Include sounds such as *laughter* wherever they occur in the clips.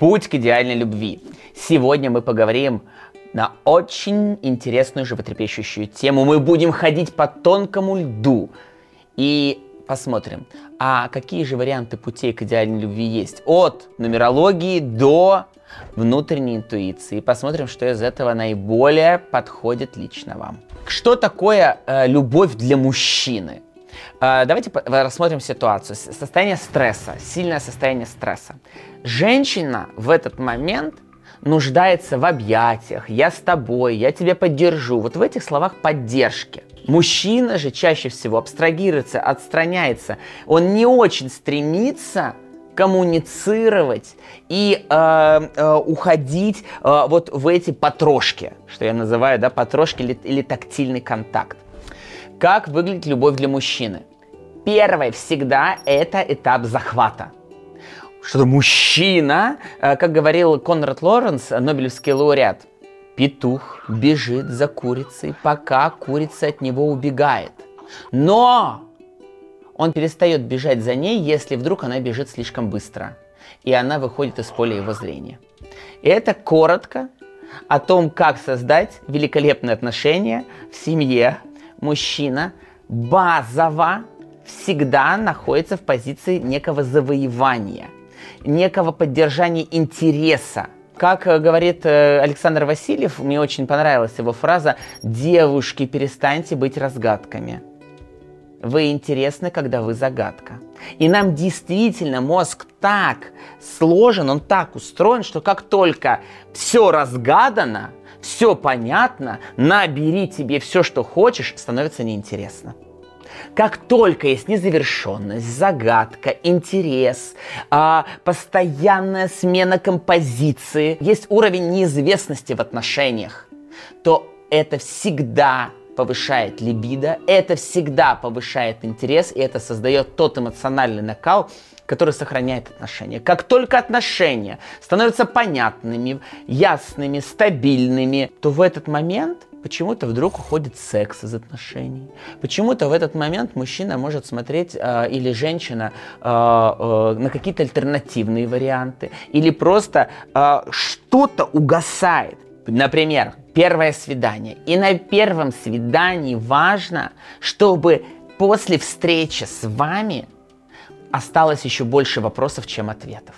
Путь к идеальной любви. Сегодня мы поговорим на очень интересную животрепещущую тему. Мы будем ходить по тонкому льду и посмотрим, а какие же варианты путей к идеальной любви есть. От нумерологии до внутренней интуиции. Посмотрим, что из этого наиболее подходит лично вам. Что такое э, любовь для мужчины? Э, давайте рассмотрим ситуацию. Состояние стресса, сильное состояние стресса. Женщина в этот момент нуждается в объятиях, я с тобой, я тебя поддержу. Вот в этих словах поддержки. Мужчина же чаще всего абстрагируется, отстраняется. Он не очень стремится коммуницировать и э, э, уходить э, вот в эти потрошки, что я называю, да, потрошки или, или тактильный контакт. Как выглядит любовь для мужчины? Первое всегда это этап захвата. Что мужчина, э, как говорил Конрад Лоренс, Нобелевский лауреат, петух бежит за курицей, пока курица от него убегает. Но он перестает бежать за ней, если вдруг она бежит слишком быстро, и она выходит из поля его зрения. И это коротко о том, как создать великолепные отношения в семье. Мужчина базово всегда находится в позиции некого завоевания, некого поддержания интереса. Как э, говорит э, Александр Васильев, мне очень понравилась его фраза «Девушки, перестаньте быть разгадками». Вы интересны, когда вы загадка. И нам действительно мозг так сложен, он так устроен, что как только все разгадано, все понятно, набери тебе все, что хочешь, становится неинтересно. Как только есть незавершенность, загадка, интерес, а, постоянная смена композиции, есть уровень неизвестности в отношениях, то это всегда повышает либидо, это всегда повышает интерес, и это создает тот эмоциональный накал, который сохраняет отношения. Как только отношения становятся понятными, ясными, стабильными, то в этот момент почему-то вдруг уходит секс из отношений. Почему-то в этот момент мужчина может смотреть э, или женщина э, э, на какие-то альтернативные варианты, или просто э, что-то угасает. Например, первое свидание. И на первом свидании важно, чтобы после встречи с вами осталось еще больше вопросов, чем ответов.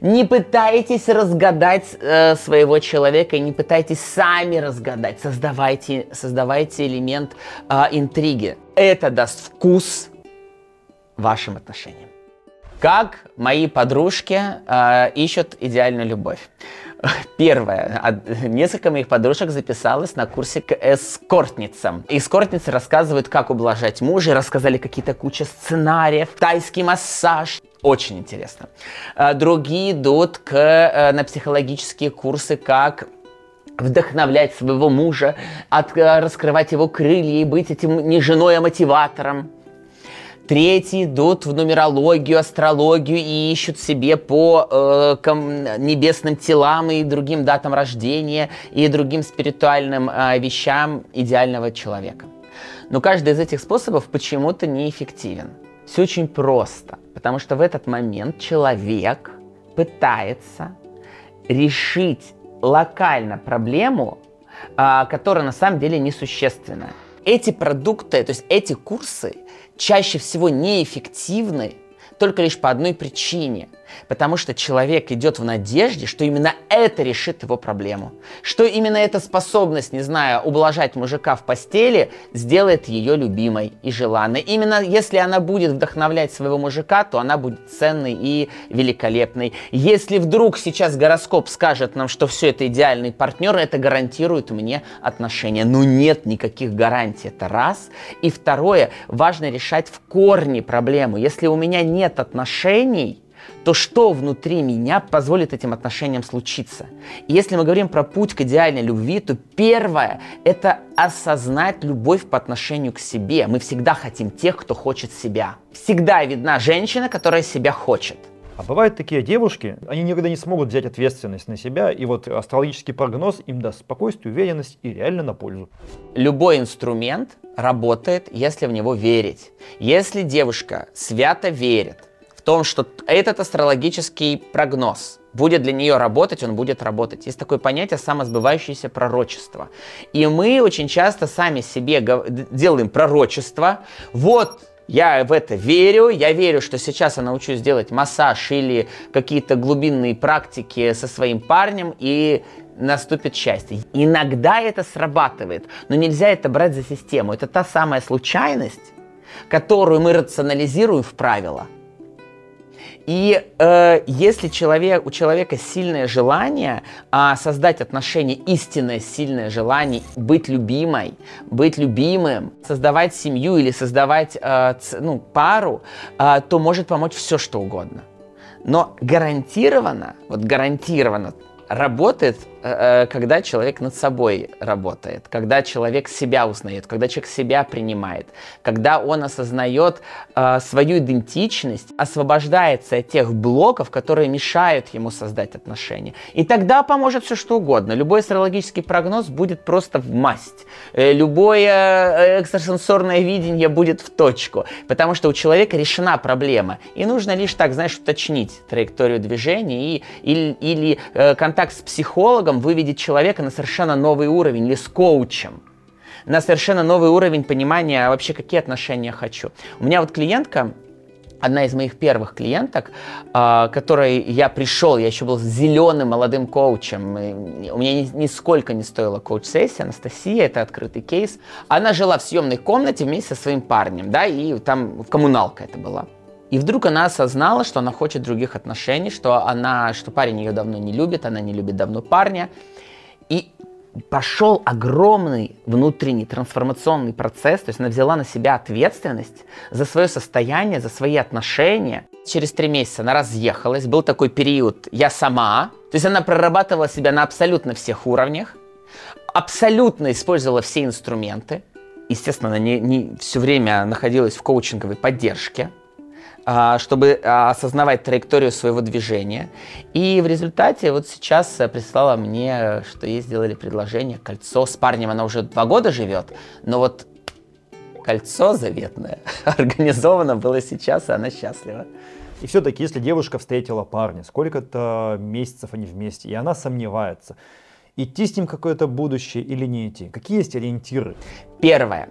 Не пытайтесь разгадать э, своего человека, не пытайтесь сами разгадать. Создавайте, создавайте элемент э, интриги. Это даст вкус вашим отношениям. Как мои подружки э, ищут идеальную любовь? Первое. Несколько моих подружек записалось на курсе к эскортницам. Эскортницы рассказывают, как ублажать мужа, рассказали какие-то куча сценариев, тайский массаж. Очень интересно. А, другие идут к, э, на психологические курсы, как вдохновлять своего мужа, от, э, раскрывать его крылья и быть этим не женой, а мотиватором. Третьи идут в нумерологию, астрологию и ищут себе по э, ком, небесным телам и другим датам рождения и другим спиритуальным э, вещам идеального человека. Но каждый из этих способов почему-то неэффективен. Все очень просто, потому что в этот момент человек пытается решить локально проблему, э, которая на самом деле несущественная. Эти продукты, то есть эти курсы чаще всего неэффективны только лишь по одной причине. Потому что человек идет в надежде, что именно это решит его проблему. Что именно эта способность, не знаю, ублажать мужика в постели, сделает ее любимой и желанной. Именно если она будет вдохновлять своего мужика, то она будет ценной и великолепной. Если вдруг сейчас гороскоп скажет нам, что все это идеальный партнер, это гарантирует мне отношения. Но нет никаких гарантий. Это раз. И второе, важно решать в корне проблему. Если у меня нет отношений, то что внутри меня позволит этим отношениям случиться? И если мы говорим про путь к идеальной любви, то первое – это осознать любовь по отношению к себе. Мы всегда хотим тех, кто хочет себя. Всегда видна женщина, которая себя хочет. А бывают такие девушки, они никогда не смогут взять ответственность на себя, и вот астрологический прогноз им даст спокойствие, уверенность и реально на пользу. Любой инструмент работает, если в него верить. Если девушка свято верит, том, что этот астрологический прогноз будет для нее работать, он будет работать. Есть такое понятие самосбывающееся пророчество. И мы очень часто сами себе делаем пророчество. Вот я в это верю, я верю, что сейчас я научусь делать массаж или какие-то глубинные практики со своим парнем, и наступит счастье. Иногда это срабатывает, но нельзя это брать за систему. Это та самая случайность, которую мы рационализируем в правила – и э, если человек, у человека сильное желание э, создать отношения, истинное сильное желание быть любимой, быть любимым, создавать семью или создавать э, ц, ну, пару, э, то может помочь все, что угодно. Но гарантированно, вот гарантированно работает, когда человек над собой работает, когда человек себя узнает, когда человек себя принимает, когда он осознает э, свою идентичность, освобождается от тех блоков, которые мешают ему создать отношения. И тогда поможет все что угодно. Любой астрологический прогноз будет просто в масть. Любое экстрасенсорное видение будет в точку, потому что у человека решена проблема. И нужно лишь так, знаешь, уточнить траекторию движения и, или, или контакт контакт с психологом выведет человека на совершенно новый уровень или с коучем на совершенно новый уровень понимания вообще, какие отношения хочу. У меня вот клиентка, одна из моих первых клиенток, э, которой я пришел, я еще был зеленым молодым коучем, у меня ни, нисколько не стоила коуч-сессия, Анастасия, это открытый кейс. Она жила в съемной комнате вместе со своим парнем, да, и там коммуналка это была. И вдруг она осознала, что она хочет других отношений, что, она, что парень ее давно не любит, она не любит давно парня. И пошел огромный внутренний трансформационный процесс, то есть она взяла на себя ответственность за свое состояние, за свои отношения. Через три месяца она разъехалась, был такой период «я сама», то есть она прорабатывала себя на абсолютно всех уровнях, абсолютно использовала все инструменты, естественно, она не, не все время находилась в коучинговой поддержке, чтобы а, осознавать траекторию своего движения. И в результате вот сейчас э, прислала мне, что ей сделали предложение, кольцо. С парнем она уже два года живет, но вот кольцо заветное *laughs* организовано было сейчас, и она счастлива. И все-таки, если девушка встретила парня, сколько-то месяцев они вместе, и она сомневается, идти с ним какое-то будущее или не идти, какие есть ориентиры? Первое.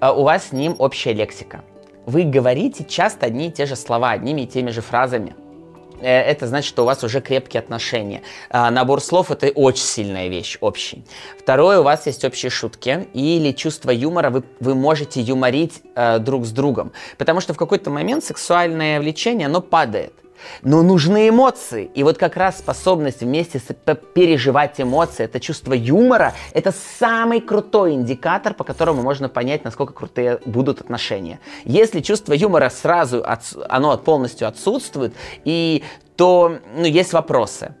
Э, у вас с ним общая лексика вы говорите часто одни и те же слова, одними и теми же фразами. Э, это значит, что у вас уже крепкие отношения. А, набор слов это очень сильная вещь, общий. Второе, у вас есть общие шутки или чувство юмора, вы, вы можете юморить э, друг с другом. Потому что в какой-то момент сексуальное влечение, оно падает. Но нужны эмоции. И вот как раз способность вместе переживать эмоции, это чувство юмора, это самый крутой индикатор, по которому можно понять, насколько крутые будут отношения. Если чувство юмора сразу, оно полностью отсутствует, и то ну, есть вопросы.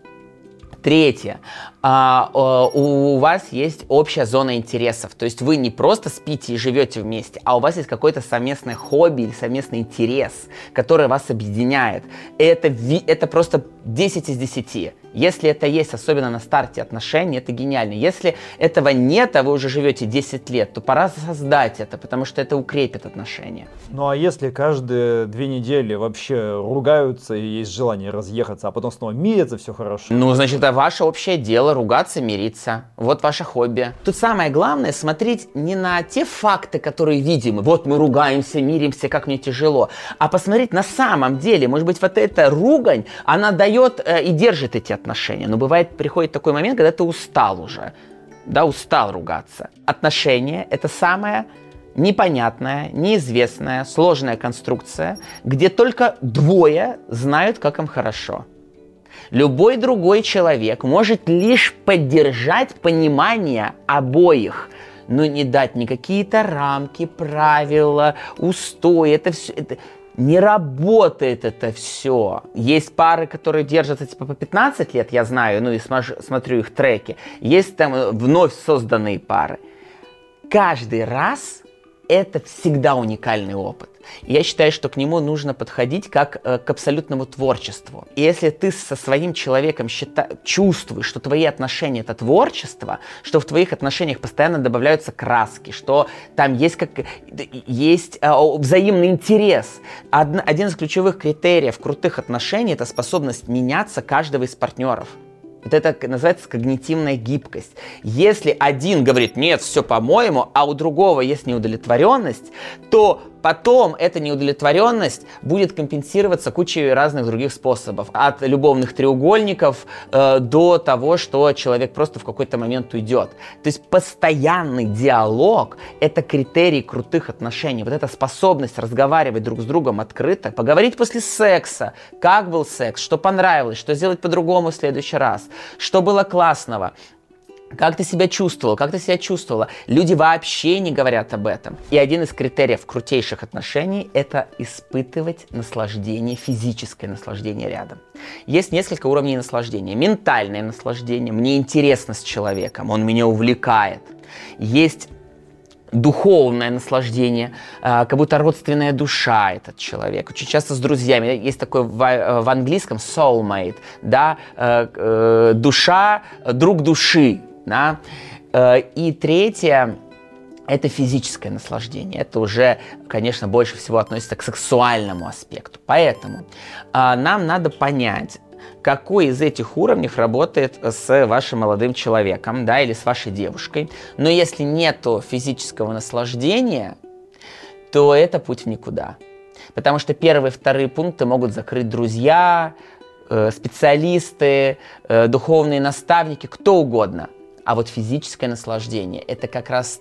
Третье. А, у вас есть общая зона интересов. То есть вы не просто спите и живете вместе, а у вас есть какое-то совместное хобби или совместный интерес, который вас объединяет. Это, это просто 10 из 10. Если это есть, особенно на старте отношений, это гениально. Если этого нет, а вы уже живете 10 лет, то пора создать это, потому что это укрепит отношения. Ну а если каждые две недели вообще ругаются и есть желание разъехаться, а потом снова мирятся, все хорошо? Ну, значит, это ваше общее дело, ругаться, мириться. Вот ваше хобби. Тут самое главное смотреть не на те факты, которые видим. Вот мы ругаемся, миримся, как мне тяжело. А посмотреть на самом деле. Может быть, вот эта ругань, она дает э, и держит эти отношения отношения. Но бывает, приходит такой момент, когда ты устал уже, да, устал ругаться. Отношения – это самая непонятная, неизвестная, сложная конструкция, где только двое знают, как им хорошо. Любой другой человек может лишь поддержать понимание обоих, но не дать ни какие-то рамки, правила, устои. Это все, это, не работает это все. Есть пары, которые держатся типа по 15 лет, я знаю, ну и смотрю их треки. Есть там э, вновь созданные пары. Каждый раз это всегда уникальный опыт. Я считаю, что к нему нужно подходить как э, к абсолютному творчеству. И если ты со своим человеком счита... чувствуешь, что твои отношения это творчество, что в твоих отношениях постоянно добавляются краски, что там есть, как... есть э, взаимный интерес. Од... Один из ключевых критериев крутых отношений это способность меняться каждого из партнеров. Вот это называется когнитивная гибкость. Если один говорит, нет, все по-моему, а у другого есть неудовлетворенность, то Потом эта неудовлетворенность будет компенсироваться кучей разных других способов. От любовных треугольников э, до того, что человек просто в какой-то момент уйдет. То есть постоянный диалог – это критерий крутых отношений. Вот эта способность разговаривать друг с другом открыто, поговорить после секса, как был секс, что понравилось, что сделать по-другому в следующий раз, что было классного, как ты себя чувствовал? Как ты себя чувствовала? Люди вообще не говорят об этом. И один из критериев крутейших отношений – это испытывать наслаждение, физическое наслаждение рядом. Есть несколько уровней наслаждения. Ментальное наслаждение. Мне интересно с человеком, он меня увлекает. Есть духовное наслаждение, а, как будто родственная душа этот человек. Очень часто с друзьями. Есть такой в, в английском soulmate, да, э, э, душа, друг души, да? Э, и третье это физическое наслаждение. Это уже, конечно, больше всего относится к сексуальному аспекту. Поэтому э, нам надо понять, какой из этих уровней работает с вашим молодым человеком, да, или с вашей девушкой. Но если нету физического наслаждения, то это путь в никуда. Потому что первые и вторые пункты могут закрыть друзья, э, специалисты, э, духовные наставники, кто угодно. А вот физическое наслаждение – это как раз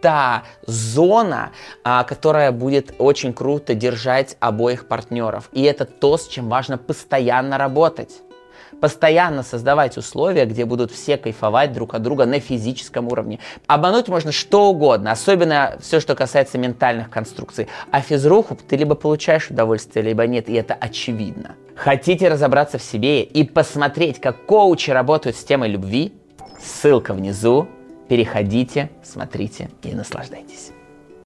та зона, а, которая будет очень круто держать обоих партнеров. И это то, с чем важно постоянно работать. Постоянно создавать условия, где будут все кайфовать друг от друга на физическом уровне. Обмануть можно что угодно, особенно все, что касается ментальных конструкций. А физруху ты либо получаешь удовольствие, либо нет, и это очевидно. Хотите разобраться в себе и посмотреть, как коучи работают с темой любви? Ссылка внизу. Переходите, смотрите и наслаждайтесь.